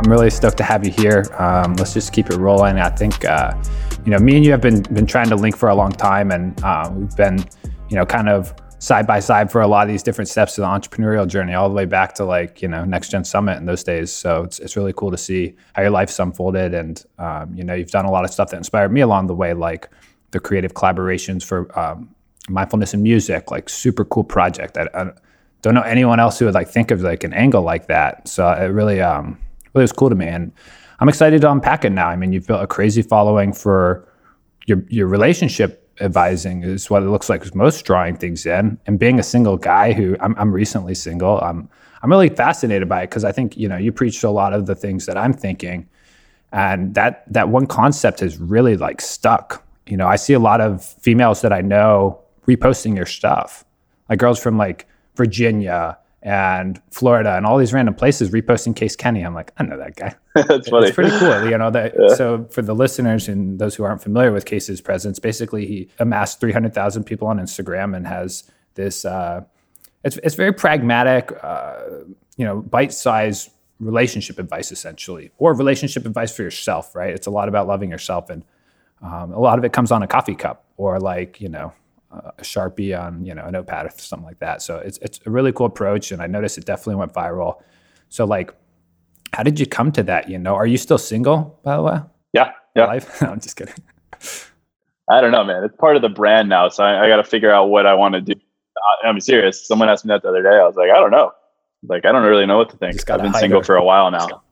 I'm really stoked to have you here. Um, let's just keep it rolling. I think, uh, you know, me and you have been been trying to link for a long time, and uh, we've been, you know, kind of side by side for a lot of these different steps of the entrepreneurial journey, all the way back to like you know Next Gen Summit in those days. So it's it's really cool to see how your life's unfolded, and um, you know, you've done a lot of stuff that inspired me along the way, like the creative collaborations for um, mindfulness and music, like super cool project. I, I, don't know anyone else who would like think of like an angle like that. So it really um, really was cool to me. And I'm excited to unpack it now. I mean, you've built a crazy following for your your relationship advising is what it looks like is most drawing things in. And being a single guy who I'm, I'm recently single, I'm I'm really fascinated by it because I think you know you preach a lot of the things that I'm thinking, and that that one concept has really like stuck. You know, I see a lot of females that I know reposting your stuff, like girls from like Virginia and Florida and all these random places reposting Case Kenny. I'm like, I know that guy. That's funny. It's pretty cool, you know. That yeah. so for the listeners and those who aren't familiar with Case's presence, basically he amassed 300,000 people on Instagram and has this. Uh, it's it's very pragmatic, uh, you know, bite-sized relationship advice essentially, or relationship advice for yourself. Right? It's a lot about loving yourself, and um, a lot of it comes on a coffee cup or like you know a sharpie on you know a notepad or something like that. So it's it's a really cool approach, and I noticed it definitely went viral. So like, how did you come to that? You know, are you still single by the way? Yeah, yeah. Life? no, I'm just kidding. I don't know, man. It's part of the brand now, so I, I got to figure out what I want to do. I, I'm serious. Someone asked me that the other day. I was like, I don't know. Like, I don't really know what to think. I've been single for a while now.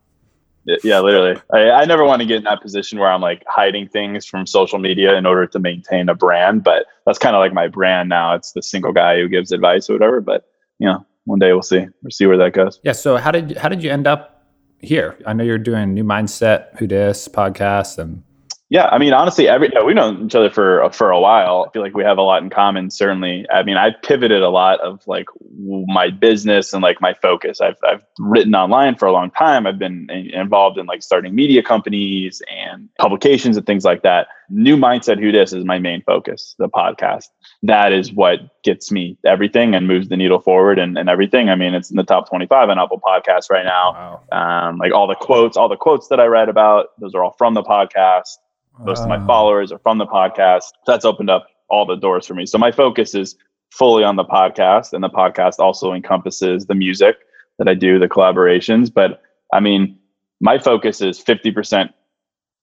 Yeah, literally. I, I never want to get in that position where I'm like hiding things from social media in order to maintain a brand. But that's kind of like my brand now. It's the single guy who gives advice or whatever. But you know, one day we'll see. We'll see where that goes. Yeah. So how did how did you end up here? I know you're doing New Mindset, Who Dis podcast, and yeah, I mean, honestly, every we've known each other for for a while. I feel like we have a lot in common. Certainly, I mean, I pivoted a lot of like my business and like my focus. I've I've written online for a long time. I've been involved in like starting media companies and publications and things like that. New mindset, who this is my main focus. The podcast that is what gets me everything and moves the needle forward and, and everything. I mean, it's in the top twenty five on Apple Podcasts right now. Wow. Um, like all the quotes, all the quotes that I read about, those are all from the podcast most uh, of my followers are from the podcast. That's opened up all the doors for me. So my focus is fully on the podcast, and the podcast also encompasses the music that I do, the collaborations. But I mean, my focus is 50%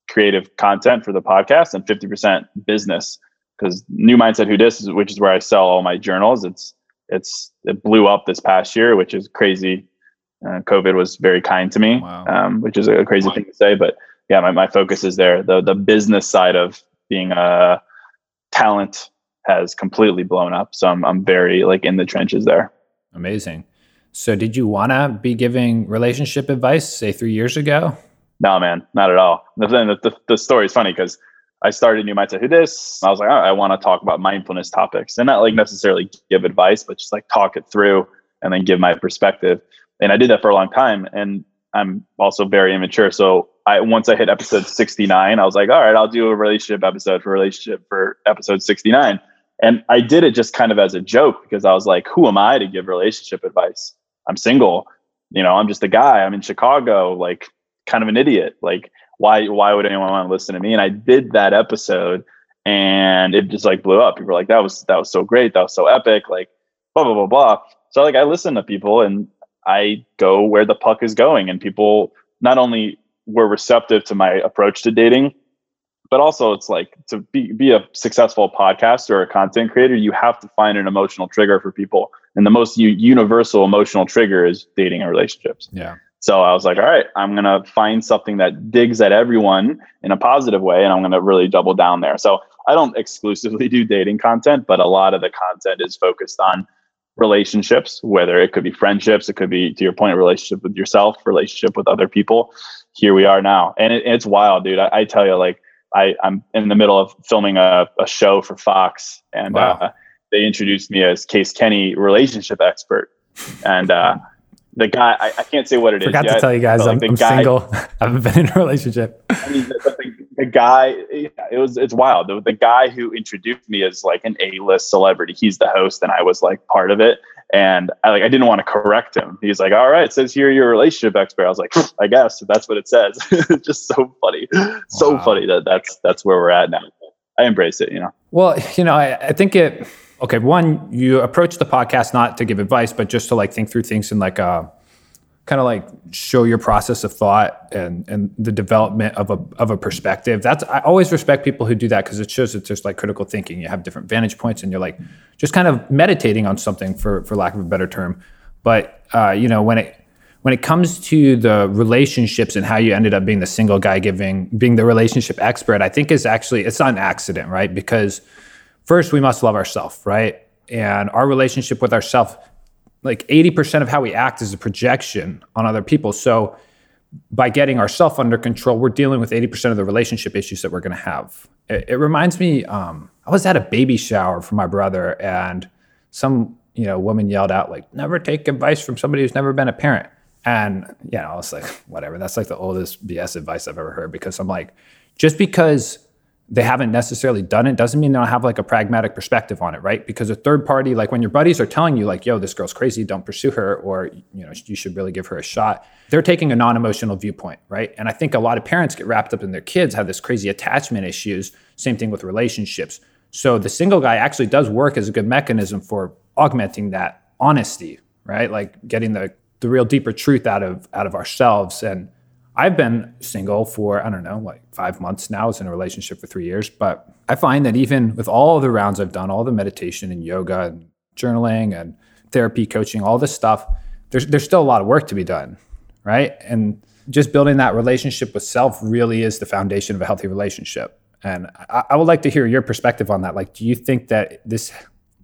creative content for the podcast and 50% business because new mindset who dis which is where i sell all my journals it's it's it blew up this past year which is crazy uh, covid was very kind to me wow. um, which is a crazy wow. thing to say but yeah, my, my focus is there. The the business side of being a talent has completely blown up. So I'm I'm very like in the trenches there. Amazing. So did you want to be giving relationship advice say 3 years ago? No, man, not at all. The the, the, story is funny because I started New Mindset Who Dis. I was like, oh, I want to talk about mindfulness topics and not like necessarily give advice, but just like talk it through and then give my perspective. And I did that for a long time. And I'm also very immature. So I once I hit episode 69, I was like, all right, I'll do a relationship episode for relationship for episode 69. And I did it just kind of as a joke because I was like, who am I to give relationship advice? I'm single. You know, I'm just a guy. I'm in Chicago, like kind of an idiot. Like, why why would anyone want to listen to me? And I did that episode and it just like blew up. People were like, that was that was so great, that was so epic, like blah blah blah blah. So like I listen to people and I go where the puck is going and people not only were receptive to my approach to dating. But also it's like to be, be a successful podcaster or a content creator you have to find an emotional trigger for people. And the most u- universal emotional trigger is dating and relationships. Yeah. So i was like all right i'm going to find something that digs at everyone in a positive way and i'm going to really double down there. So i don't exclusively do dating content but a lot of the content is focused on relationships, whether it could be friendships, it could be to your point, relationship with yourself, relationship with other people. Here we are now, and it, it's wild, dude. I, I, tell you, like I, I'm in the middle of filming a, a show for Fox, and wow. uh, they introduced me as Case Kenny, relationship expert, and uh, the guy I, I, can't say what it Forgot is. Forgot to tell you guys, I'm, like I'm guy, single. I haven't been in a relationship. I mean, the, the, guy, it was it's wild. The, the guy who introduced me as like an A-list celebrity. He's the host, and I was like part of it. And I like I didn't want to correct him. He's like, "All right, it says here you're a relationship expert." I was like, "I guess that's what it says." Just so funny, so funny that that's that's where we're at now. I embrace it, you know. Well, you know, I, I think it okay, one, you approach the podcast not to give advice, but just to like think through things and like uh, kind of like show your process of thought and and the development of a of a perspective. That's I always respect people who do that because it shows that there's like critical thinking. You have different vantage points and you're like just kind of meditating on something for for lack of a better term. But uh, you know when it when it comes to the relationships and how you ended up being the single guy giving being the relationship expert, I think is actually it's not an accident, right? Because first we must love ourselves, right? And our relationship with ourselves, like 80% of how we act is a projection on other people. So by getting ourselves under control, we're dealing with 80% of the relationship issues that we're going to have. It, it, reminds me, um, I was at a baby shower for my brother, and some you know woman yelled out like, "Never take advice from somebody who's never been a parent." And you know, I was like, whatever. That's like the oldest BS advice I've ever heard because I'm like, just because they haven't necessarily done it doesn't mean they don't have like a pragmatic perspective on it right? Because a third party like when your buddies are telling you like yo this girl's crazy don't pursue her or you know you should really give her a shot they're taking a non-emotional viewpoint right? And i think a lot of parents get wrapped up in their kids have this crazy attachment issues same thing with relationships. So the single guy actually does work as a good mechanism for augmenting that honesty right? Like getting the the real deeper truth out of out of ourselves and I've been single for, I don't know, like five months now. I was in a relationship for three years. But I find that even with all the rounds I've done, all the meditation and yoga and journaling and therapy, coaching, all this stuff, there's, there's still a lot of work to be done. Right. And just building that relationship with self really is the foundation of a healthy relationship. And I, I would like to hear your perspective on that. Like, do you think that this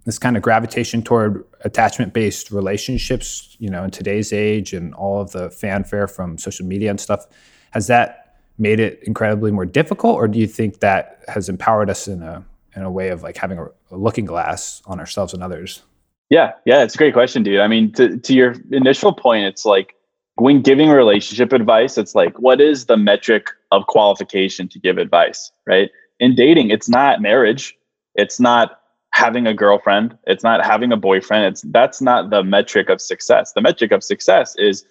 this kind of gravitation toward attachment based relationships, you know, in today's age and all of the fanfare from social media and stuff, has that made it incredibly more difficult, or do you think that has empowered us in a in a way of like having a, a looking glass on ourselves and others? Yeah, yeah, it's a great question, dude. I mean, to to your initial point, it's like when giving relationship advice, it's like, what is the metric of qualification to give advice, right? In dating, it's not marriage, it's not having a girlfriend it's not having a boyfriend it's that's not the metric of success. The metric of success is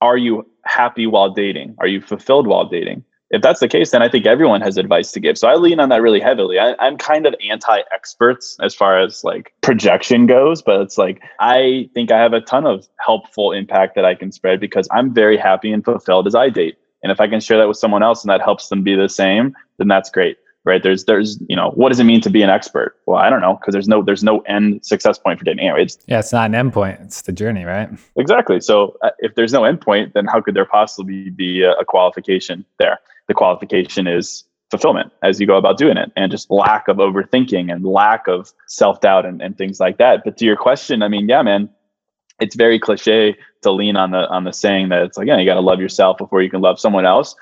are you happy while dating? Are you fulfilled while dating? If that's the case then i think everyone has advice to give. So i lean on that really heavily. I, i'm kind of anti-experts as far as like projection goes but it's like i think i have a ton of helpful impact that i can spread because i'm very happy and fulfilled as i date. And if i can share that with someone else and that helps them be the same then that's great right? There's there's you know what does it mean to be an expert? Well, I don't know because there's no there's no end success point for dating anyway. It's, yeah, it's not an end point; it's the journey, right? Exactly. So uh, if there's no end point, then how could there possibly be a, a qualification there? The qualification is fulfillment as you go about doing it and just lack of overthinking and lack of self-doubt and, and things like that but to your question i mean yeah man it's very cliche to lean on the on the saying that it's like yeah you got to love yourself before you can love someone else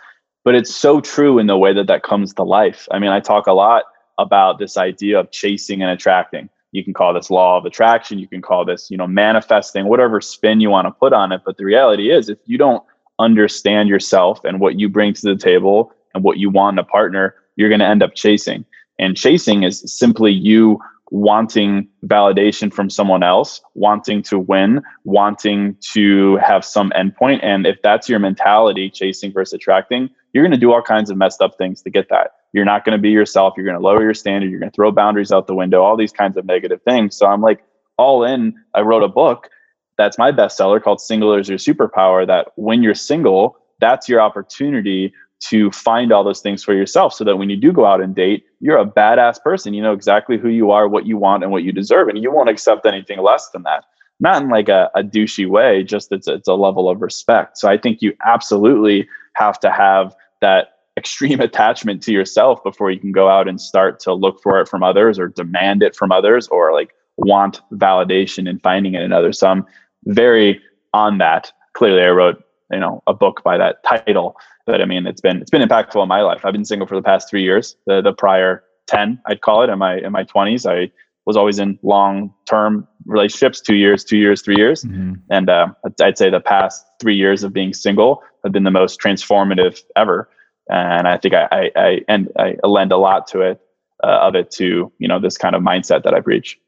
but it's so true in the way that that comes to life. I mean, I talk a lot about this idea of chasing and attracting. You can call this law of attraction, you can call this, you know, manifesting, whatever spin you want to put on it, but the reality is if you don't understand yourself and what you bring to the table and what you want in a partner, you're going to end up chasing. And chasing is simply you wanting validation from someone else, wanting to win, wanting to have some endpoint. And if that's your mentality, chasing versus attracting, you're going to do all kinds of messed up things to get that. You're not going to be yourself. You're going to lower your standard. You're going to throw boundaries out the window, all these kinds of negative things. So I'm like, all in. I wrote a book that's my bestseller called Single is Your Superpower. That when you're single, that's your opportunity to find all those things for yourself so that when you do go out and date, you're a badass person. You know exactly who you are, what you want, and what you deserve. And you won't accept anything less than that. Not in like a, a douchey way, just it's, it's a level of respect. So I think you absolutely have to have that extreme attachment to yourself before you can go out and start to look for it from others or demand it from others or like want validation in finding it in others. So I'm very on that. Clearly, I wrote you know a book by that title, but I mean it's been it's been impactful in my life. I've been single for the past three years. The the prior ten, I'd call it, in my in my twenties, I was always in long term relationships, two years, two years, three years, mm-hmm. and uh, I'd say the past three years of being single have been the most transformative ever. And I think I I, I and I lend a lot to it uh, of it to you know this kind of mindset that I've reached.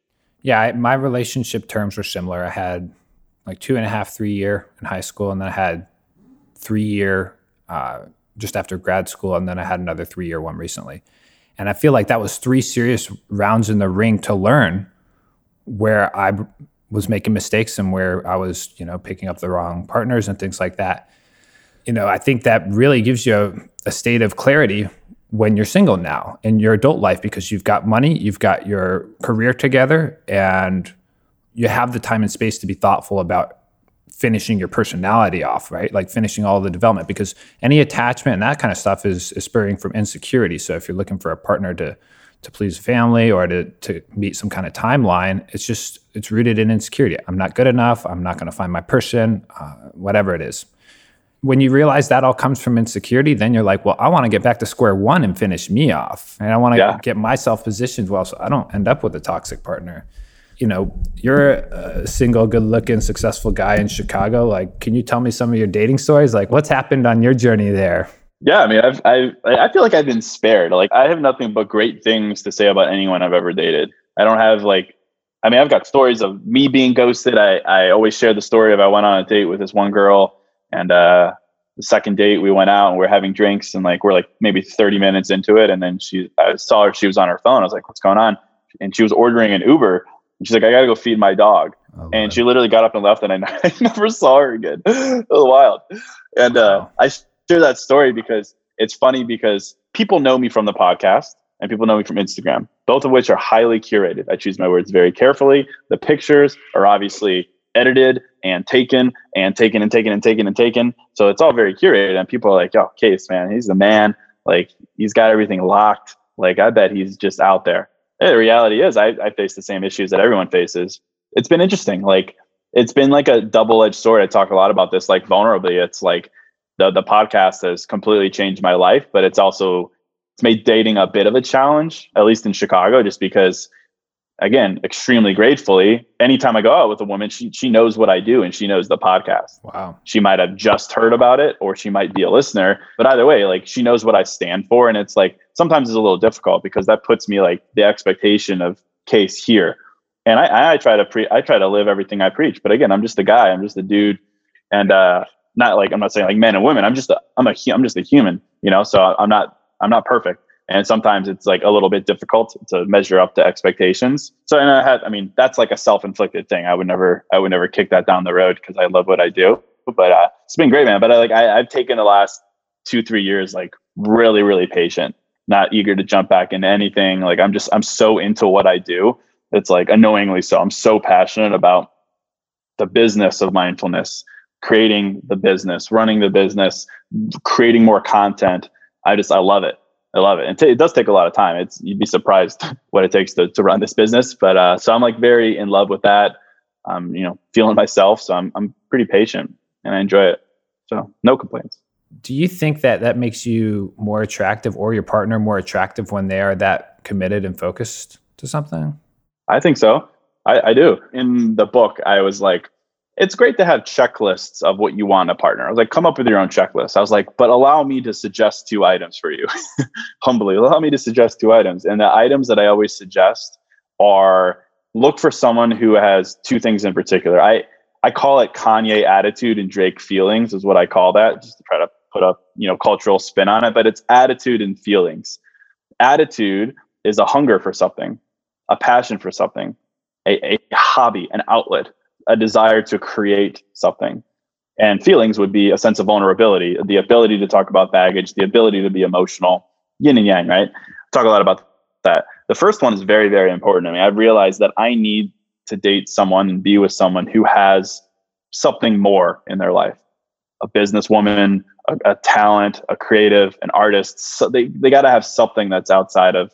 Yeah, I, my relationship terms were similar. I had like two and a half, three year in high school, and then I had three year uh, just after grad school, and then I had another three year one recently. And I feel like that was three serious rounds in the ring to learn where I was making mistakes and where I was, you know, picking up the wrong partners and things like that. You know, I think that really gives you a, a state of clarity when you're single now in your adult life because you've got money, you've got your career together, and you have the time and space to be thoughtful about finishing your personality off, right? Like finishing all the development because any attachment and that kind of stuff is, is spurring from insecurity. So if you're looking for a partner to to please family or to to meet some kind of timeline, it's just it's rooted in insecurity. I'm not good enough. I'm not going to find my person. Uh, whatever it is. When you realize that all comes from insecurity, then you're like, well, I want to get back to square one and finish me off, and I want to yeah. get myself positioned well so I don't end up with a toxic partner you know, you're a single, good looking, successful guy in Chicago. Like, can you tell me some of your dating stories? Like, what's happened on your journey there? Yeah, I mean, I've, I've, I feel like I've been spared. Like, I have nothing but great things to say about anyone I've ever dated. I don't have like, I mean, I've got stories of me being ghosted. I, I always share the story of I went on a date with this one girl, and uh, the second date we went out and we are having drinks, and like we're like maybe 30 minutes into it, and then she, I saw her, she was on her phone. I was like, "What's going on?" And she was ordering an Uber she's like, I gotta go feed my dog. Oh, and she literally got up and left, and I, I never saw her again. it was wild. And uh, I share that story because it's funny because people know me from the podcast and people know me from Instagram, both of which are highly curated. I choose my words very carefully. The pictures are obviously edited and taken and taken and taken and taken and taken. So it's all very curated. And people are like, oh, Case, man, he's the man. Like, he's got everything locked. Like, I bet he's just out there the reality is I, I face the same issues that everyone faces. It's been interesting. Like it's been like a double-edged sword. I talk a lot about this, like vulnerably. It's like the the podcast has completely changed my life, but it's also it's made dating a bit of a challenge, at least in Chicago, just because again, extremely gratefully, anytime I go out with a woman, she she knows what I do and she knows the podcast. Wow. She might have just heard about it or she might be a listener, but either way, like she knows what I stand for and it's like sometimes it's a little difficult because that puts me like the expectation of case here. And I, I try to pre I try to live everything I preach, but again, I'm just a guy, I'm just a dude and uh not like I'm not saying like men and women. I'm just a I'm a I'm just a human, you know. So I'm not I'm not perfect and sometimes it's like a little bit difficult to measure up to expectations. So and i had i mean that's like a self-inflicted thing. I would never i would never kick that down the road because i love what i do. But uh, it's been great man. But I, like I, i've taken the last two three years like really really patient not eager to jump back into anything. Like i'm just i'm so into what i do. It's like annoyingly so. I'm so passionate about the business of mindfulness creating the business running the business creating more content. I just i love it I love it. And t- it does take a lot of time. It's you'd be surprised what it takes to, to run this business. But uh, so I'm like very in love with that. I'm you know feeling myself, so I'm I'm pretty patient and I enjoy it. So no complaints. Do you think that that makes you more attractive or your partner more attractive when they are that committed and focused to something? I think so. I, I do. In the book, I was like, it's great to have checklists of what you want a partner. I was like, come up with your own checklist. I was like, but allow me to suggest two items for you. Humbly, allow me to suggest two items. And the items that I always suggest are look for someone who has two things in particular. I I call it Kanye attitude and Drake feelings is what I call that, just to try to put a you know cultural spin on it. But it's attitude and feelings. Attitude is a hunger for something, a passion for something, a, a hobby, an outlet a desire to create something. And feelings would be a sense of vulnerability, the ability to talk about baggage, the ability to be emotional, yin and yang, right? Talk a lot about that. The first one is very, very important to me. I've realized that I need to date someone and be with someone who has something more in their life a businesswoman, a, a talent, a creative, an artist. So they, they got to have something that's outside of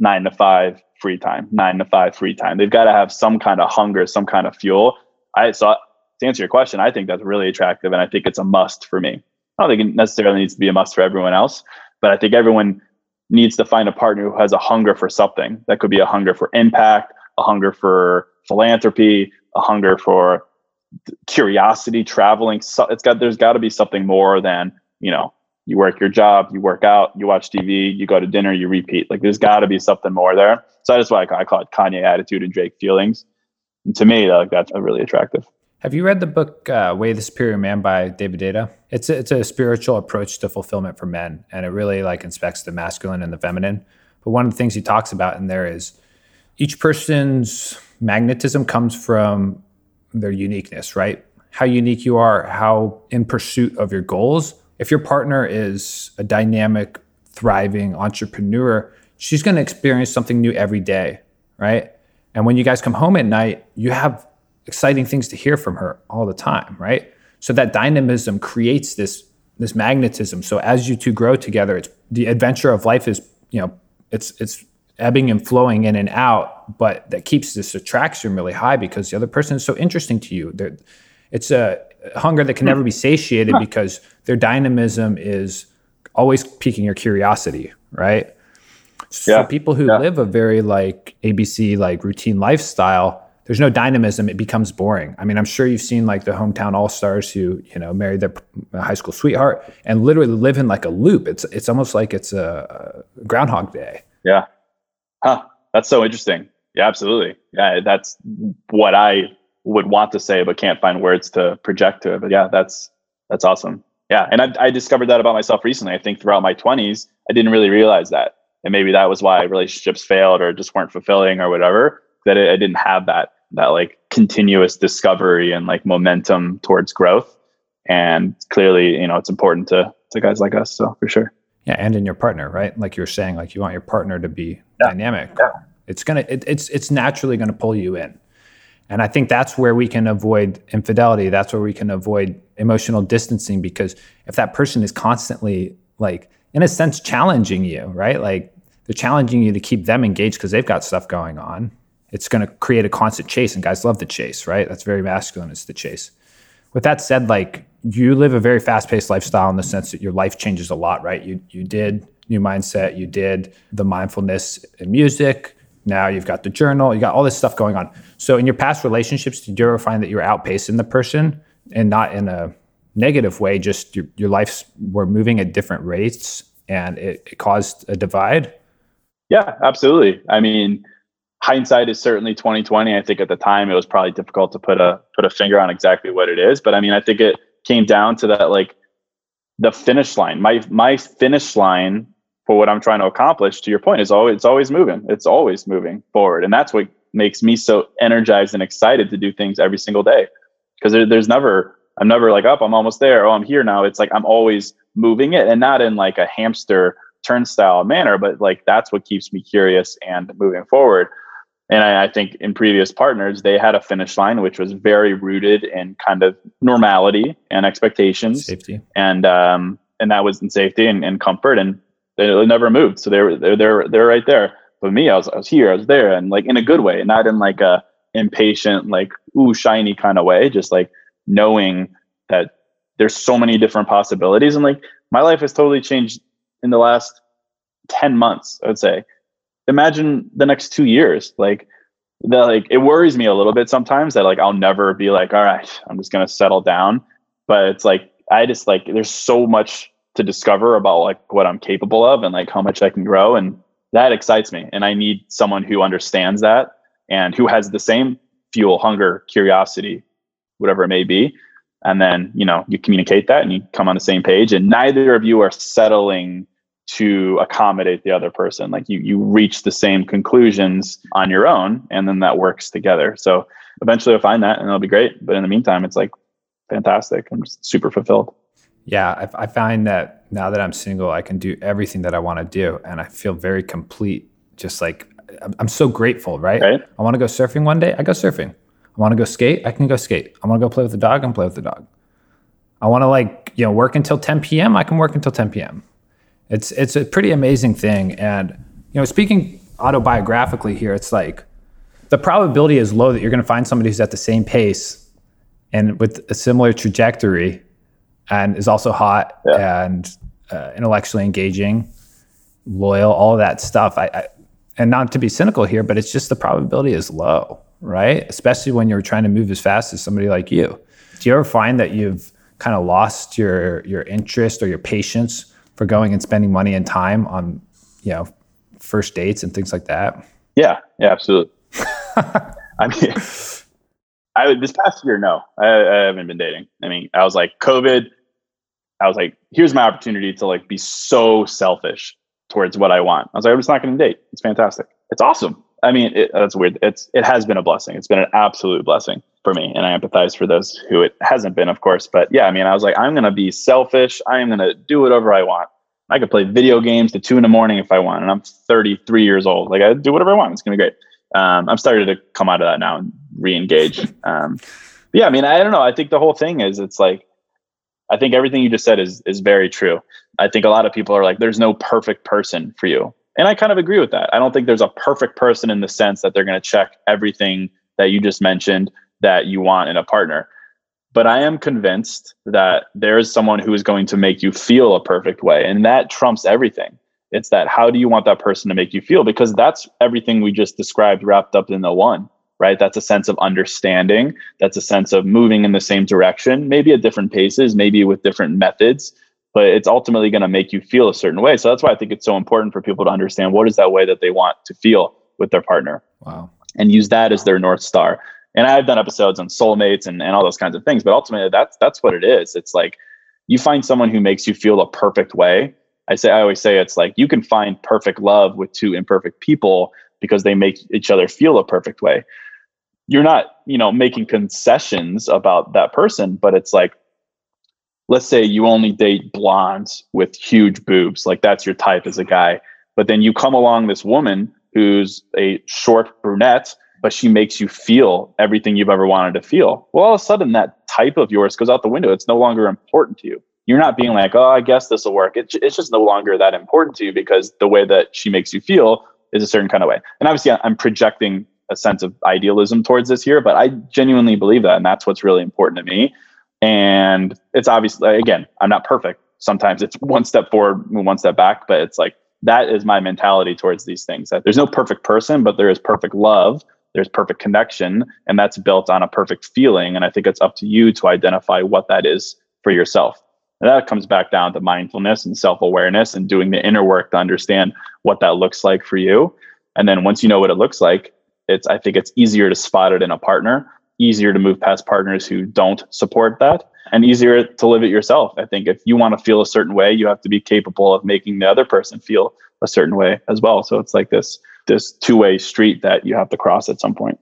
nine to five free time, nine to five free time. They've got to have some kind of hunger, some kind of fuel. I saw to answer your question, I think that's really attractive, and I think it's a must for me. I don't think it necessarily needs to be a must for everyone else, but I think everyone needs to find a partner who has a hunger for something. That could be a hunger for impact, a hunger for philanthropy, a hunger for curiosity, traveling. So it's got there's got to be something more than you know. You work your job, you work out, you watch TV, you go to dinner, you repeat. Like there's got to be something more there. So that's why I call it Kanye attitude and Drake feelings. To me, like that's really attractive. Have you read the book uh, "Way the Superior Man" by David Deida? It's a, it's a spiritual approach to fulfillment for men, and it really like inspects the masculine and the feminine. But one of the things he talks about in there is each person's magnetism comes from their uniqueness, right? How unique you are, how in pursuit of your goals. If your partner is a dynamic, thriving entrepreneur, she's going to experience something new every day, right? And when you guys come home at night, you have exciting things to hear from her all the time, right? So that dynamism creates this this magnetism. So as you two grow together, it's the adventure of life is, you know, it's it's ebbing and flowing in and out, but that keeps this attraction really high because the other person is so interesting to you. They're, it's a hunger that can never be satiated because their dynamism is always piquing your curiosity, right? So yeah. people who yeah. live a very like ABC like routine lifestyle, there's no dynamism. It becomes boring. I mean i'm sure you've seen like the hometown all stars who you know married their uh, high school sweetheart and literally live in like a loop. It's it's almost like it's a, a groundhog day. Yeah. Huh. That's so interesting. Yeah absolutely. Yeah that's what i would want to say but can't find words to project to it. But yeah that's that's awesome. Yeah and I, I discovered that about myself recently. I think throughout my 20s i didn't really realize that and maybe that was why relationships failed or just weren't fulfilling or whatever that I didn't have that that like continuous discovery and like momentum towards growth. And clearly, you know, it's important to to guys like us. So for sure. Yeah, and in your partner, right? Like you're saying, like you want your partner to be yeah. dynamic. Yeah. It's gonna it, it's it's naturally gonna pull you in. And I think that's where we can avoid infidelity. That's where we can avoid emotional distancing because if that person is constantly like in a sense challenging you, right? Like they're challenging you to keep them engaged because they've got stuff going on. It's going to create a constant chase and guys love the chase right? That's very masculine it's the chase. With that said like you live a very fast-paced lifestyle in the sense that your life changes a lot right? You you did new mindset you did the mindfulness and music now you've got the journal you got all this stuff going on. So in your past relationships did you ever find that you're outpacing the person and not in a negative way just your, your lives were moving at different rates and it, it caused a divide yeah absolutely i mean hindsight is certainly 2020. I think at the time it was probably difficult to put a put a finger on exactly what it is, but I mean, I think it came down to that like the finish line. My my finish line for what I'm trying to accomplish, to your point, is always it's always moving. It's always moving forward, and that's what makes me so energized and excited to do things every single day. Because there, there's never I'm never like up. Oh, I'm almost there. Oh, I'm here now. It's like I'm always moving it, and not in like a hamster turnstile manner, but like that's what keeps me curious and moving forward. And I, I, think in previous partners, they had a finish line which was very rooted in kind of normality and expectations, safety, and um, and that was in safety and, and comfort, and they never moved. So they were they're they're they're right there. But me, I was I was here, I was there, and like in a good way, not in like a impatient, like ooh shiny kind of way. Just like knowing that there's so many different possibilities, and like my life has totally changed in the last ten months. I would say imagine the next two years. Like that, like it worries me a little bit sometimes that like I'll never be like, all right, I'm just gonna settle down. But it's like I just like there's so much to discover about like what I'm capable of and like how much I can grow. And that excites me. And I need someone who understands that and who has the same fuel, hunger, curiosity, whatever it may be. And then, you know, you communicate that and you come on the same page. And neither of you are settling to accommodate the other person like you you reach the same conclusions on your own and then that works together so eventually i'll find that and it'll be great but in the meantime it's like fantastic i'm just super fulfilled yeah I, I find that now that i'm single i can do everything that i want to do and i feel very complete just like i'm so grateful right, right? i want to go surfing one day i go surfing i want to go skate i can go skate i want to go play with the dog i can play with the dog i want to like you know work until 10 p.m i can work until 10 p.m it's it's a pretty amazing thing. And you know, speaking autobiographically here, it's like the probability is low that you're going to find somebody who's at the same pace and with a similar trajectory and is also hot yeah. and uh, intellectually engaging, loyal, all of that stuff. I, I, and not to be cynical here, but it's just the probability is low, right? Especially when you're trying to move as fast as somebody like you. Do you ever find that you've kind of lost your your interest or your patience for going and spending money and time on, you know, first dates and things like that? Yeah, yeah, absolutely. I mean, I this past year, no, I, I haven't been dating. I mean, I was like COVID. I was like, here's my opportunity to like be so selfish towards what I want. I was like, I'm just not going to date. It's fantastic. It's awesome. I mean, it, that's weird. It's it has been a blessing. It's been an absolute blessing for me, and I empathize for those who it hasn't been, of course. But yeah, I mean, I was like, I'm going to be selfish. I am going to do whatever I want. I could play video games to two in the morning if I want, and I'm 33 years old. Like I do whatever I want. It's gonna be great. Um, I'm starting to come out of that now and re-engage. Um, yeah, I mean, I don't know. I think the whole thing is it's like I think everything you just said is is very true. I think a lot of people are like, there's no perfect person for you. And I kind of agree with that. I don't think there's a perfect person in the sense that they're going to check everything that you just mentioned that you want in a partner. But I am convinced that there is someone who is going to make you feel a perfect way. And that trumps everything. It's that how do you want that person to make you feel? Because that's everything we just described wrapped up in the one right? That's a sense of understanding. That's a sense of moving in the same direction, maybe at different paces, maybe with different methods, but it's ultimately going to make you feel a certain way. So that's why I think it's so important for people to understand what is that way that they want to feel with their partner. Wow. And use that as their North Star. And I've done episodes on soulmates and, and all those kinds of things, but ultimately that's that's what it is. It's like you find someone who makes you feel a perfect way. I say I always say it's like you can find perfect love with two imperfect people because they make each other feel a perfect way you're not you know making concessions about that person but it's like let's say you only date blondes with huge boobs like that's your type as a guy but then you come along this woman who's a short brunette but she makes you feel everything you've ever wanted to feel. Well all of a sudden that type of yours goes out the window. It's no longer important to you. You're not being like oh i guess this will work. It, it's just no longer that important to you because the way that she makes you feel is a certain kind of way. And obviously i'm projecting a sense of idealism towards this year, but I genuinely believe that. And that's what's really important to me. And it's obviously, again, I'm not perfect. Sometimes it's one step forward, one step back, but it's like that is my mentality towards these things that there's no perfect person, but there is perfect love, there's perfect connection, and that's built on a perfect feeling. And I think it's up to you to identify what that is for yourself. And that comes back down to mindfulness and self awareness and doing the inner work to understand what that looks like for you. And then once you know what it looks like, it's I think it's easier to spot it in a partner, easier to move past partners who don't support that, and easier to live it yourself. I think if you want to feel a certain way, you have to be capable of making the other person feel a certain way as well. So it's like this this two-way street that you have to cross at some point.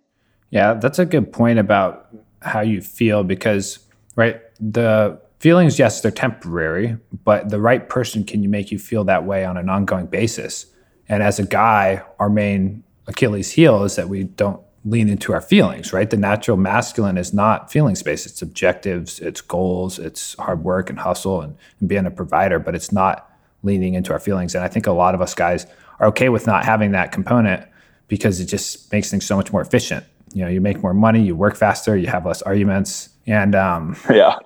Yeah, that's a good point about how you feel because right, the feelings yes, they're temporary, but the right person can you make you feel that way on an ongoing basis. And as a guy, our main Achilles heel is that we don't lean into our feelings, right? The natural masculine is not feelings based. It's objectives, it's goals, it's hard work and hustle and, and, being a provider, but it's not leaning into our feelings. And I think a lot of us guys are okay with not having that component because it just makes things so much more efficient. You know, you make more money, you work faster, you have less arguments. And um, yeah.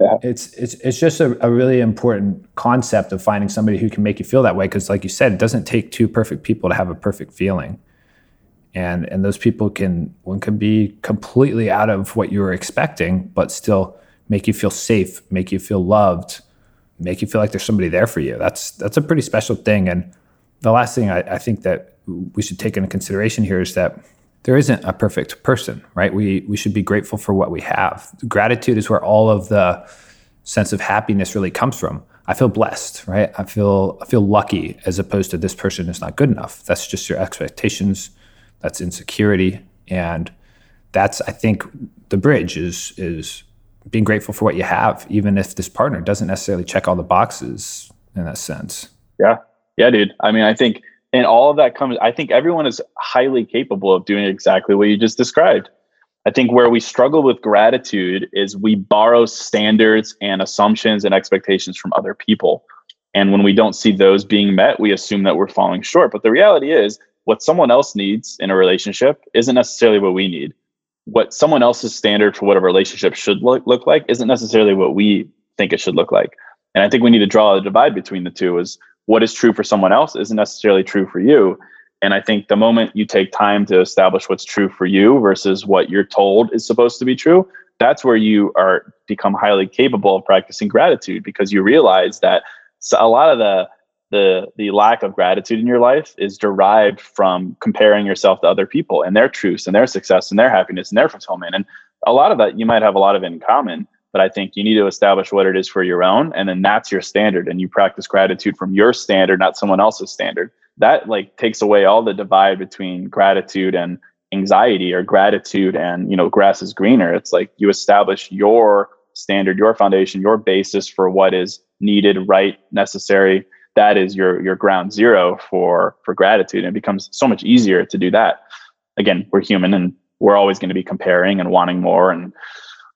Yeah. It's it's it's just a, a really important concept of finding somebody who can make you feel that way because like you said it doesn't take two perfect people to have a perfect feeling and and those people can one can be completely out of what you were expecting but still make you feel safe make you feel loved make you feel like there's somebody there for you. That's that's a pretty special thing. And the last thing I, I think that we should take into consideration here is that there isn't a perfect person right? We we should be grateful for what we have. Gratitude is where all of the sense of happiness really comes from. I feel blessed, right? I feel I feel lucky as opposed to this person is not good enough. That's just your expectations that's insecurity. And that's i think the bridge is is being grateful for what you have even if this partner doesn't necessarily check all the boxes in that sense. Yeah. Yeah dude. I mean i think and all of that comes i think everyone is highly capable of doing exactly what you just described. I think where we struggle with gratitude is we borrow standards and assumptions and expectations from other people. And when we don't see those being met we assume that we're falling short. But the reality is what someone else needs in a relationship isn't necessarily what we need. What someone else's standard for what a relationship should look, look like isn't necessarily what we think it should look like. And I think we need to draw a divide between the two is what is true for someone else isn't necessarily true for you. And I think the moment you take time to establish what's true for you versus what you're told is supposed to be true, that's where you are become highly capable of practicing gratitude because you realize that a lot of the the the lack of gratitude in your life is derived from comparing yourself to other people and their truths and their success and their happiness and their fulfillment. And a lot of that you might have a lot of in common but i think you need to establish what it is for your own and then that's your standard and you practice gratitude from your standard not someone else's standard. That like takes away all the divide between gratitude and anxiety or gratitude and you know grass is greener. It's like you establish your standard your foundation your basis for what is needed right necessary that is your your ground zero for for gratitude. And it becomes so much easier to do that. Again we're human and we're always going to be comparing and wanting more and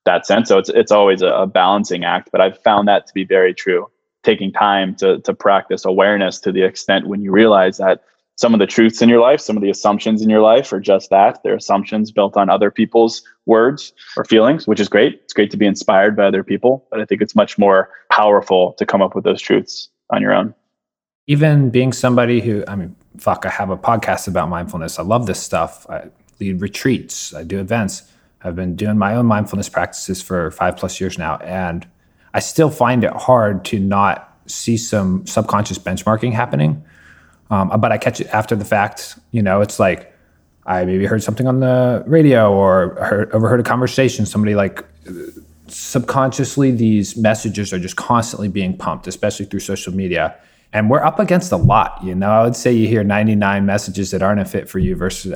that sense. So it's it's always a, a balancing act but i've found that to be very true. Taking time to to practice awareness to the extent when you realize that some of the truths in your life, some of the assumptions in your life are just that. They're assumptions built on other people's words or feelings, which is great. It's great to be inspired by other people, but I think it's much more powerful to come up with those truths on your own even being somebody who, I mean, fuck, I have a podcast about mindfulness. I love this stuff. I lead retreats, I do events. I've been doing my own mindfulness practices for five plus years now. And I still find it hard to not see some subconscious benchmarking happening. Um, but I catch it after the fact. You know, it's like I maybe heard something on the radio or heard, overheard a conversation. Somebody like subconsciously, these messages are just constantly being pumped, especially through social media and we're up against a lot you know? I would say you hear 99 messages that aren't a fit for you versus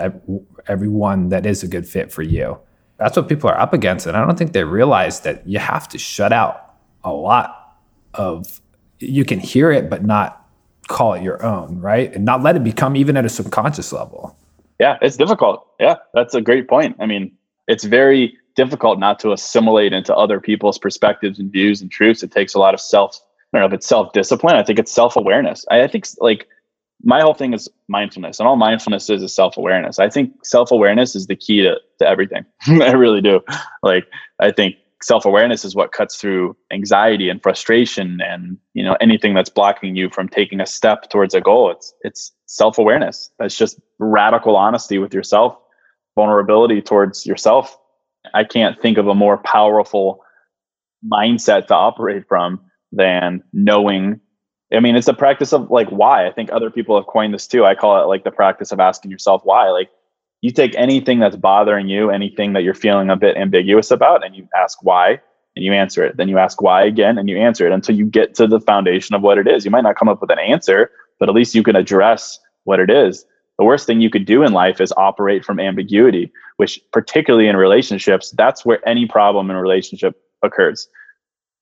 every one that is a good fit for you. That's what people are up against and i don't think they realize that you have to shut out a lot of you can hear it but not call it your own right? And not let it become even at a subconscious level. Yeah it's difficult. Yeah that's a great point. I mean it's very difficult not to assimilate into other people's perspectives and views and truths. It takes a lot of self don't know if it's self discipline. I think it's self awareness. I, I think like my whole thing is mindfulness, and all mindfulness is is self awareness. I think self awareness is the key to to everything. I really do. Like I think self awareness is what cuts through anxiety and frustration, and you know anything that's blocking you from taking a step towards a goal. It's it's self awareness. That's just radical honesty with yourself, vulnerability towards yourself. I can't think of a more powerful mindset to operate from than knowing I mean, it's a practice of like why. I think other people have coined this too. I call it like the practice of asking yourself why. Like you take anything that's bothering you, anything that you're feeling a bit ambiguous about, and you ask why, and you answer it. Then you ask why again, and you answer it until you get to the foundation of what it is. You might not come up with an answer, but at least you can address what it is. The worst thing you could do in life is operate from ambiguity, which particularly in relationships, that's where any problem in relationship occurs.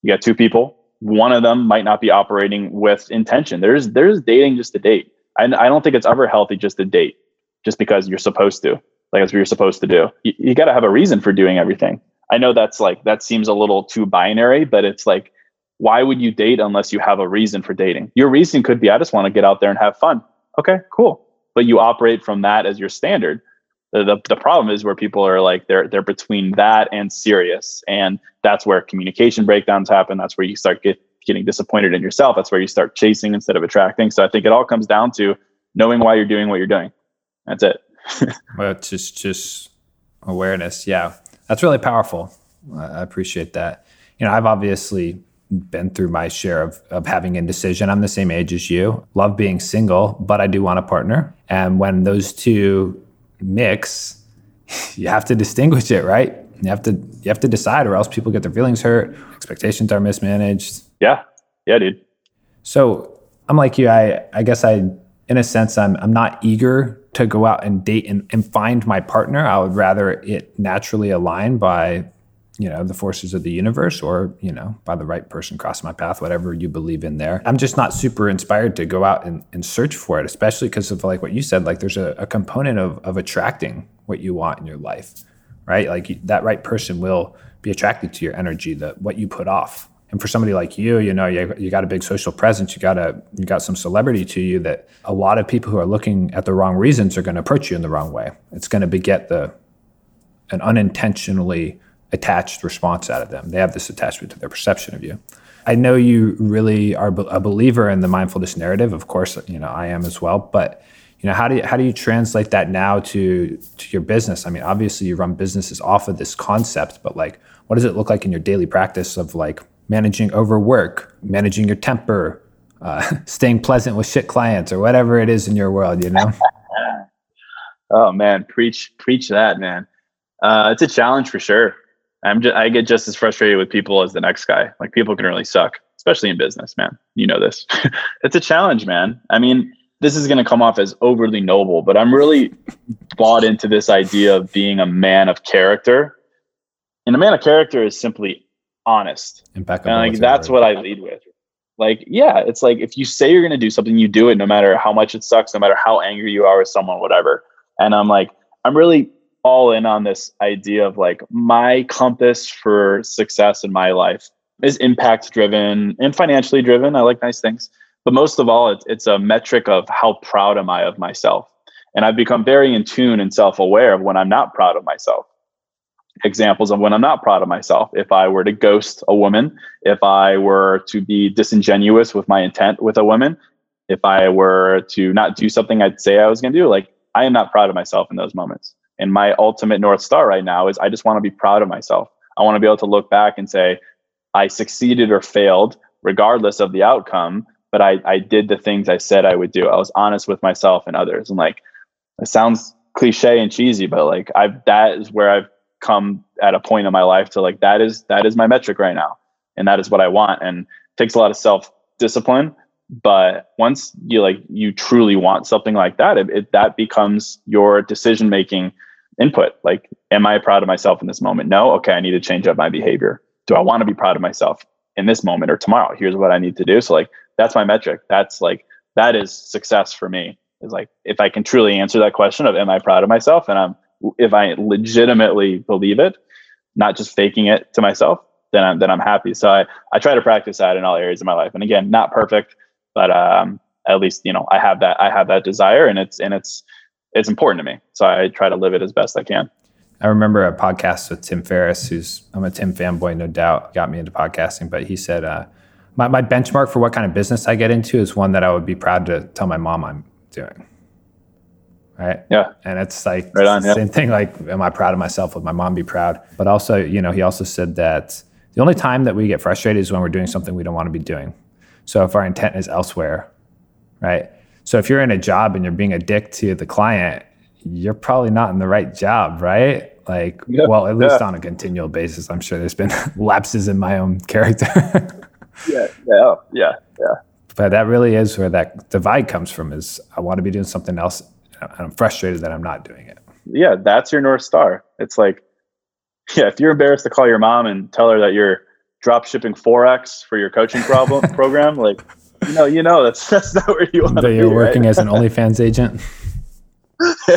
You got two people, one of them might not be operating with intention. There's there's dating just to date. I, I don't think it's ever healthy just to date, just because you're supposed to. Like that's what you're supposed to do. You, you got to have a reason for doing everything. I know that's like that seems a little too binary, but it's like, why would you date unless you have a reason for dating? Your reason could be, I just want to get out there and have fun. Okay, cool. But you operate from that as your standard the, the, problem is where people are like they're they're between that and serious. And that's where communication breakdowns happen. That's where you start get, getting disappointed in yourself. That's where you start chasing instead of attracting. So i think it all comes down to knowing why you're doing what you're doing. That's it. Well just just awareness. Yeah. That's really powerful. I appreciate that. You know i've obviously been through my share of, of having indecision. I'm the same age as you. Love being single, but I do want a partner. And when those two mix, you have to distinguish it, right? You have to you have to decide, or else people get their feelings hurt. Expectations are mismanaged. Yeah, yeah, dude. So I'm like you. I I guess I, in a sense, I'm I'm not eager to go out and date and, and find my partner. I would rather it naturally align by you know the forces of the universe or you know by the right person cross my path whatever you believe in there. I'm just not super inspired to go out and, and search for it especially because of like what you said like there's a, a component of, of attracting what you want in your life right? Like that right person will be attracted to your energy the what you put off. And for somebody like you, you know, you, you got a big social presence, you got a you got some celebrity to you that a lot of people who are looking at the wrong reasons are going to approach you in the wrong way. It's going to beget the an unintentionally attached response out of them. They have this attachment to their perception of you. I know you really are a believer in the mindfulness narrative. Of course, you know I am as well. But you know, how do you how do you translate that now to to your business? I mean, obviously you run businesses off of this concept, but like, what does it look like in your daily practice of like managing overwork, managing your temper, uh, staying pleasant with shit clients, or whatever it is in your world? You know. oh man, preach preach that, man. Uh, it's a challenge for sure. I'm just, I get just as frustrated with people as the next guy. Like people can really suck, especially in business, man. You know this. it's a challenge, man. I mean, this is going to come off as overly noble, but I'm really bought into this idea of being a man of character. And a man of character is simply honest. Impeccable. And like that's what I lead with. Like, yeah, it's like if you say you're going to do something, you do it no matter how much it sucks, no matter how angry you are with someone, whatever. And I'm like, I'm really all in on this idea of like my compass for success in my life is impact driven and financially driven. I like nice things, but most of all, it's, it's a metric of how proud am I of myself. And I've become very in tune and self aware of when I'm not proud of myself. Examples of when I'm not proud of myself. If I were to ghost a woman, if I were to be disingenuous with my intent with a woman, if I were to not do something I'd say I was going to do, like I am not proud of myself in those moments. And my ultimate North Star right now is I just want to be proud of myself. I want to be able to look back and say, I succeeded or failed, regardless of the outcome, but I, I did the things I said I would do. I was honest with myself and others. And like, it sounds cliche and cheesy, but like I've, that is where I've come at a point in my life to like, that is, that is my metric right now. And that is what I want. And takes a lot of self discipline. But once you like, you truly want something like that, it, it that becomes your decision making input. Like, am I proud of myself in this moment? No. Okay, I need to change up my behavior. Do I want to be proud of myself in this moment or tomorrow? Here's what I need to do. So, like, that's my metric. That's like, that is success for me. Is like, if I can truly answer that question of, am I proud of myself? And I'm, if I legitimately believe it, not just faking it to myself, then I'm, then I'm happy. So I, I try to practice that in all areas of my life. And again, not perfect, but, um, at least, you know, I have that, I have that desire and it's, and it's, it's important to me. So I try to live it as best I can. I remember a podcast with Tim Ferriss, who's I'm a Tim fanboy, no doubt, got me into podcasting. But he said, uh, my, my benchmark for what kind of business I get into is one that I would be proud to tell my mom I'm doing. Right. Yeah. And it's like right on, same thing. Like, am I proud of myself? Would my mom be proud? But also, you know, he also said that the only time that we get frustrated is when we're doing something we don't want to be doing. So if our intent is elsewhere, right? So if you're in a job and you're being a dick to the client, you're probably not in the right job, right? Like, yeah, well, at least yeah. on a continual basis. I'm sure there's been lapses in my own character. yeah, yeah, yeah, yeah. But that really is where that divide comes from. Is I want to be doing something else, and I'm frustrated that I'm not doing it. Yeah, that's your north star. It's like, yeah, if you're embarrassed to call your mom and tell her that you're drop shipping forex for your coaching problem program, like you know, you know, that's that's not where you want to be. You're working right? as an OnlyFans agent.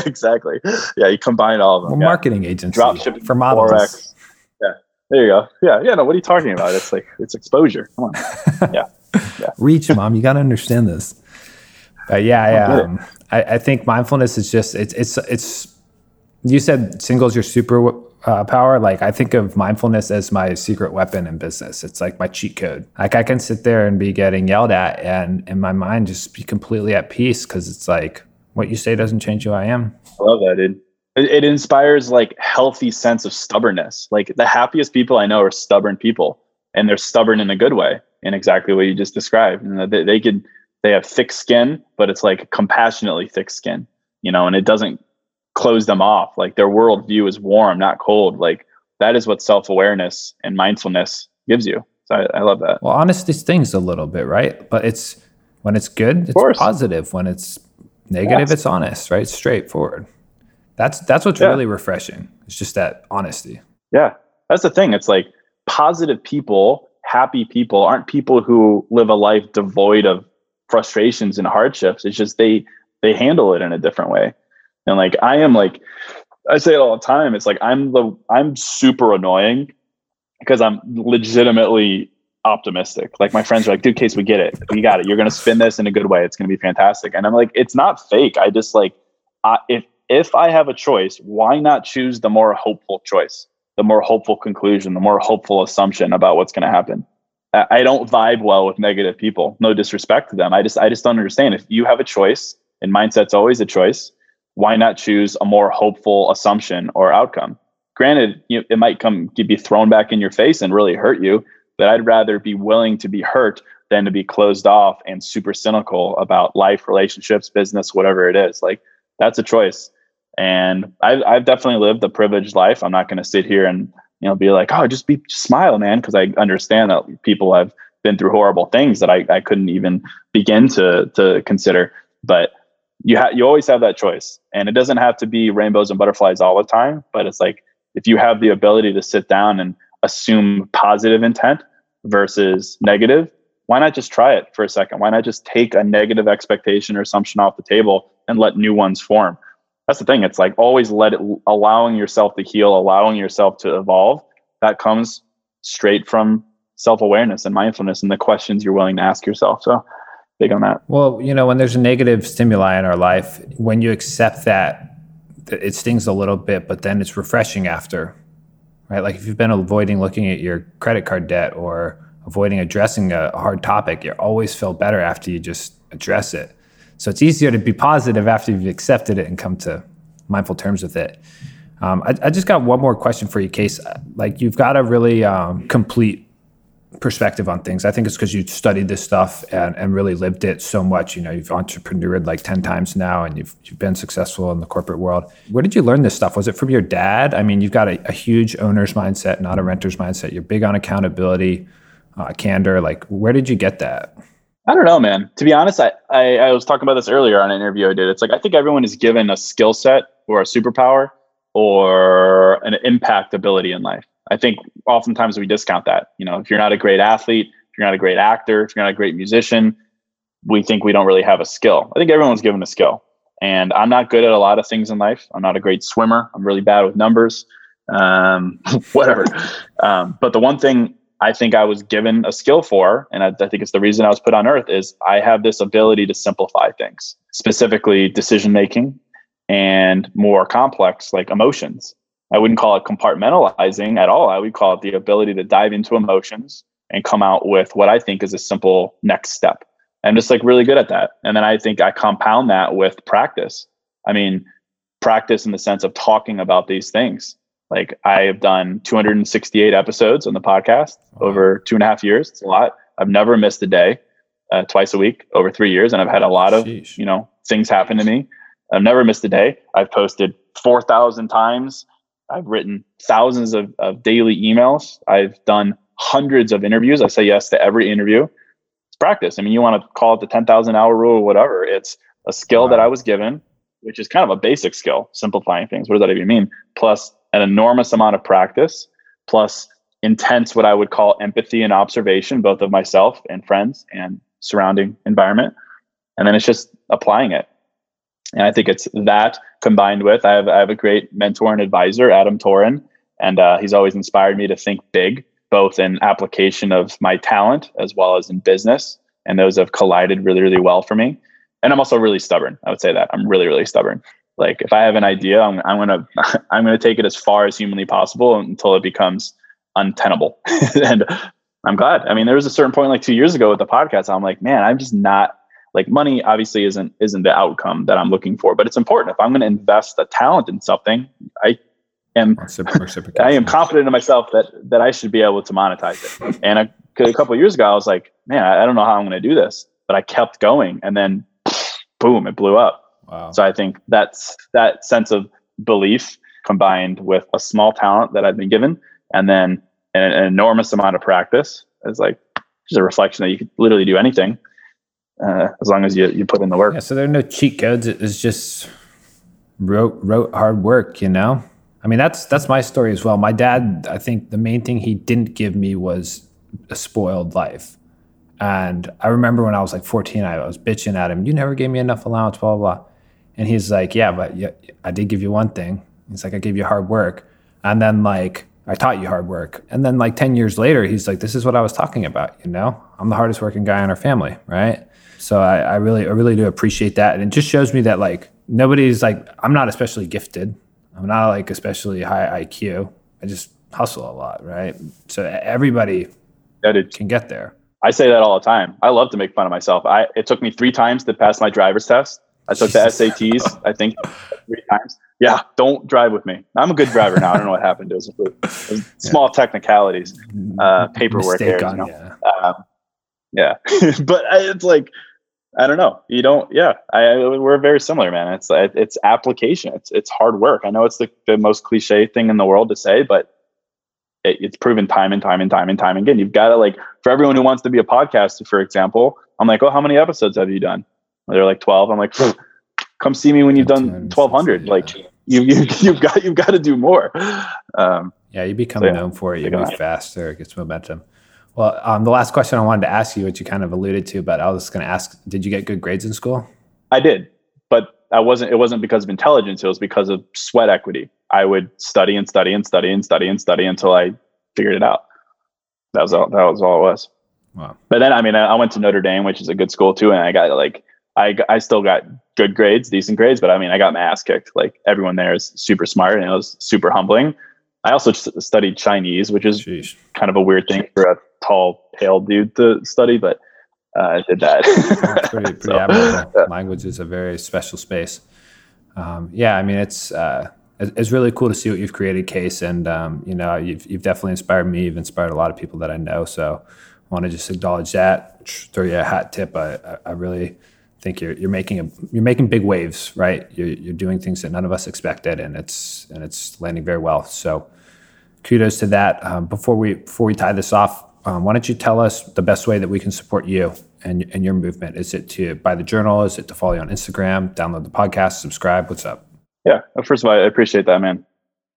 exactly. Yeah, you combine all of them. Well, yeah. marketing agency drop shipping for models. Forex. Yeah, there you go. Yeah, yeah. No, what are you talking about? It's like it's exposure. Come on. Yeah, yeah. Reach, mom. You got to understand this. But yeah, yeah. Um, I, I think mindfulness is just it's it's it's. You said singles your super uh, power, like I think of mindfulness as my secret weapon in business. It's like my cheat code. Like I can sit there and be getting yelled at, and in my mind just be completely at peace because it's like what you say doesn't change who I am. I love that, dude. It, it inspires like healthy sense of stubbornness. Like the happiest people I know are stubborn people, and they're stubborn in a good way, in exactly what you just described. And they, they could they have thick skin, but it's like compassionately thick skin, you know, and it doesn't close them off. Like their worldview is warm, not cold. Like that is what self awareness and mindfulness gives you. So I, I, love that. Well, honesty stings a little bit, right? But it's when it's good, it's positive. When it's negative, yes. it's honest, right? straightforward. That's that's what's yeah. really refreshing. It's just that honesty. Yeah, that's the thing. It's like positive people, happy people aren't people who live a life devoid of frustrations and hardships. It's just they they handle it in a different way. And like I am like I say it all the time. It's like I'm the I'm super annoying because I'm legitimately optimistic. Like my friends are like, dude, Case, we get it. We got it. You're to spin this in a good way. It's to be fantastic. And I'm like, it's not fake. I just like, I, if, if I have a choice, why not choose the more hopeful choice, the more hopeful conclusion, the more hopeful assumption about what's to happen? I, I don't vibe well with negative people. No disrespect to them. I just, I just don't understand. If you have a choice and mindset's always a choice, why not choose a more hopeful assumption or outcome? Granted, you, it might come be thrown back in your face and really hurt you, but I'd rather be willing to be hurt than to be closed off and super cynical about life, relationships, business, whatever it is. Like that's a choice. And I've, I've definitely lived a privileged life. I'm not going to sit here and you know be like, oh, just be just smile, man, because I understand that people have been through horrible things that I, I couldn't even begin to to consider. But you have you always have that choice, and it doesn't have to be rainbows and butterflies all the time. But it's like if you have the ability to sit down and assume positive intent versus negative, why not just try it for a second? Why not just take a negative expectation or assumption off the table and let new ones form? That's the thing. It's like always let it, allowing yourself to heal, allowing yourself to evolve. That comes straight from self awareness and mindfulness and the questions you're willing to ask yourself. So, big on that. Well, you know, when there's a negative stimuli in our life, when you accept that, it stings a little bit, but then it's refreshing after, right? Like if you've been avoiding looking at your credit card debt or avoiding addressing a hard topic, you always feel better after you just address it. So it's easier to be positive after you've accepted it and come to mindful terms with it. Um, I, I, just got one more question for you, Case. Like you've got a really um, complete perspective on things. I think it's because you studied this stuff and, and really lived it so much. You know, you've entrepreneured like 10 times now and you've, you've been successful in the corporate world. Where did you learn this stuff? Was it from your dad? I mean, you've got a, a huge owner's mindset, not a renter's mindset. You're big on accountability, uh, candor. Like, where did you get that? I don't know, man. To be honest, I, I, I was talking about this earlier on an interview I did. It's like I think everyone is given a skill set or a superpower or an impact ability in life. I think oftentimes we discount that. You know, if you're not a great athlete, if you're not a great actor, if you're not a great musician, we think we don't really have a skill. I think everyone's given a skill. And I'm not good at a lot of things in life. I'm not a great swimmer. I'm really bad with numbers, um, whatever. Um, but the one thing I think I was given a skill for, and I, I think it's the reason I was put on earth, is I have this ability to simplify things, specifically decision making and more complex like emotions. I wouldn't call it compartmentalizing at all. I would call it the ability to dive into emotions and come out with what I think is a simple next step. I'm just like really good at that. And then I think I compound that with practice. I mean, practice in the sense of talking about these things. Like I have done 268 episodes on the podcast over two and a half years. It's a lot. I've never missed a day, uh, twice a week over three years, and I've had a lot of Sheesh. you know things happen to me. I've never missed a day. I've posted 4,000 times I've written thousands of, of daily emails. I've done hundreds of interviews. I say yes to every interview. It's practice. I mean, you want to call it the 10,000 hour rule or whatever. It's a skill wow. that I was given, which is kind of a basic skill, simplifying things. What does that even mean? Plus an enormous amount of practice, plus intense, what I would call empathy and observation, both of myself and friends and surrounding environment. And then it's just applying it. And I think it's that combined with I have I have a great mentor and advisor, Adam Torin, and uh, he's always inspired me to think big, both in application of my talent as well as in business. And those have collided really, really well for me. And I'm also really stubborn. I would say that I'm really, really stubborn. Like if I have an idea, I'm, I'm gonna I'm gonna take it as far as humanly possible until it becomes untenable. and I'm glad. I mean, there was a certain point like two years ago with the podcast. I'm like, man, I'm just not like money obviously isn't isn't the outcome that i'm looking for but it's important. If i'm going to invest a talent in something i am i am confident in myself that that i should be able to monetize it. And a, a couple years ago i was like man I, I don't know how i'm going to do this but i kept going and then boom it blew up. Wow. so i think that's that sense of belief combined with a small talent that i've been given and then an, an enormous amount of practice is like just a reflection that you could literally do anything uh, as long as you, you put in the work. Yeah, so there are no cheat codes. It's just rote rote hard work, you know. I mean, that's that's my story as well. My dad, I think the main thing he didn't give me was a spoiled life. And I remember when I was like 14, I was bitching at him, "You never gave me enough allowance, blah blah." blah. And he's like, "Yeah, but yeah, I did give you one thing." He's like, "I gave you hard work." And then like I taught you hard work. And then like 10 years later, he's like, this is what I was talking about. You know, I'm the hardest working guy in our family. Right. So I, I really, I really do appreciate that. And it just shows me that like nobody's like, I'm not especially gifted. I'm not like especially high IQ. I just hustle a lot. Right. So everybody that can get there. I say that all the time. I love to make fun of myself. I it took me three times to pass my driver's test. I took the SATs, I think, three times. Yeah, don't drive with me. I'm a good driver now. I don't know what happened. It was, it was small yeah. technicalities, uh, paperwork there. You know? yeah, um, yeah. but it's like I don't know. You don't. Yeah, I, we're very similar, man. It's it's application. It's it's hard work. I know it's the, the most cliche thing in the world to say, but it, it's proven time and time and time and time again. You've got to like for everyone who wants to be a podcaster, for example. I'm like, oh, how many episodes have you done? They're like 12. I'm like, come see me when you've done 1200. Yeah. Like you, you, you've got, you've got to do more. Um, yeah. You become so, known for it. You move faster. It gets momentum. Well, um, the last question I wanted to ask you, which you kind of alluded to, but I was going to ask, did you get good grades in school? I did, but I wasn't, it wasn't because of intelligence. It was because of sweat equity. I would study and study and study and study and study until I figured it out. That was all, that was all it was. Wow. But then, I mean, I went to Notre Dame, which is a good school too. And I got like, I, I still got good grades, decent grades, but I mean, I got my ass kicked. Like everyone there is super smart and it was super humbling. I also studied Chinese, which is Jeez. kind of a weird thing for a tall, pale dude to study, but uh, I did that. pretty, pretty so, admirable. Yeah. Language is a very special space. Um, yeah, I mean, it's uh, it's really cool to see what you've created, Case, and um, you know, you've you've definitely inspired me. You've inspired a lot of people that I know. So, I want to just acknowledge that. Throw you a hat tip. I, I really think you're you're making a you're making big waves, right? You're you're doing things that none of us expected, and it's and it's landing very well. So, kudos to that. Um, before we before we tie this off, um, why don't you tell us the best way that we can support you and and your movement? Is it to buy the journal? Is it to follow you on Instagram? Download the podcast? Subscribe? What's up? Yeah, first of all, I appreciate that, man.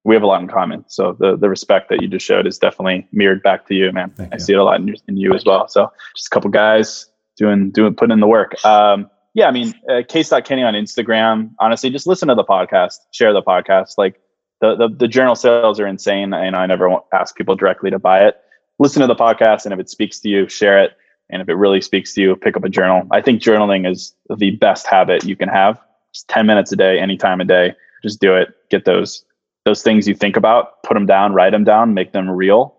We have a lot in common. So the the respect that you just showed is definitely mirrored back to you, man. Thank I you. see it a lot in, in you as well. So just a couple guys doing doing putting in the work. Um, yeah, I mean, uh, case.kenny on Instagram. Honestly, just listen to the podcast, share the podcast. Like the, the, the journal sales are insane. And I never ask people directly to buy it. Listen to the podcast. And if it speaks to you, share it. And if it really speaks to you, pick up a journal. I think journaling is the best habit you can have. Just 10 minutes a day, any time of day. Just do it. Get those those things you think about, put them down, write them down, make them real.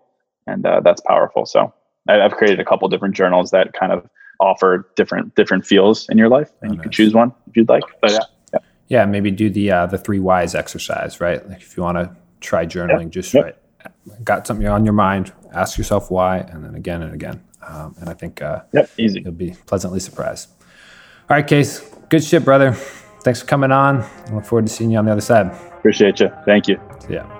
And uh, that's powerful. So I, I've created a couple different journals that kind of offer different different feels in your life, and oh, you nice. can choose one if you'd like. But yeah, yeah, yeah maybe do the uh, the three whys exercise, right? Like if you want to try journaling, yep. just yep. Got something on your mind, ask yourself why, and then again and again. Um, and I think uh, yep, easy. You'll be pleasantly surprised. All right, Case, good shit, brother. Thanks for coming on. I look forward to seeing you on the other side. Appreciate you. Thank you. Yeah.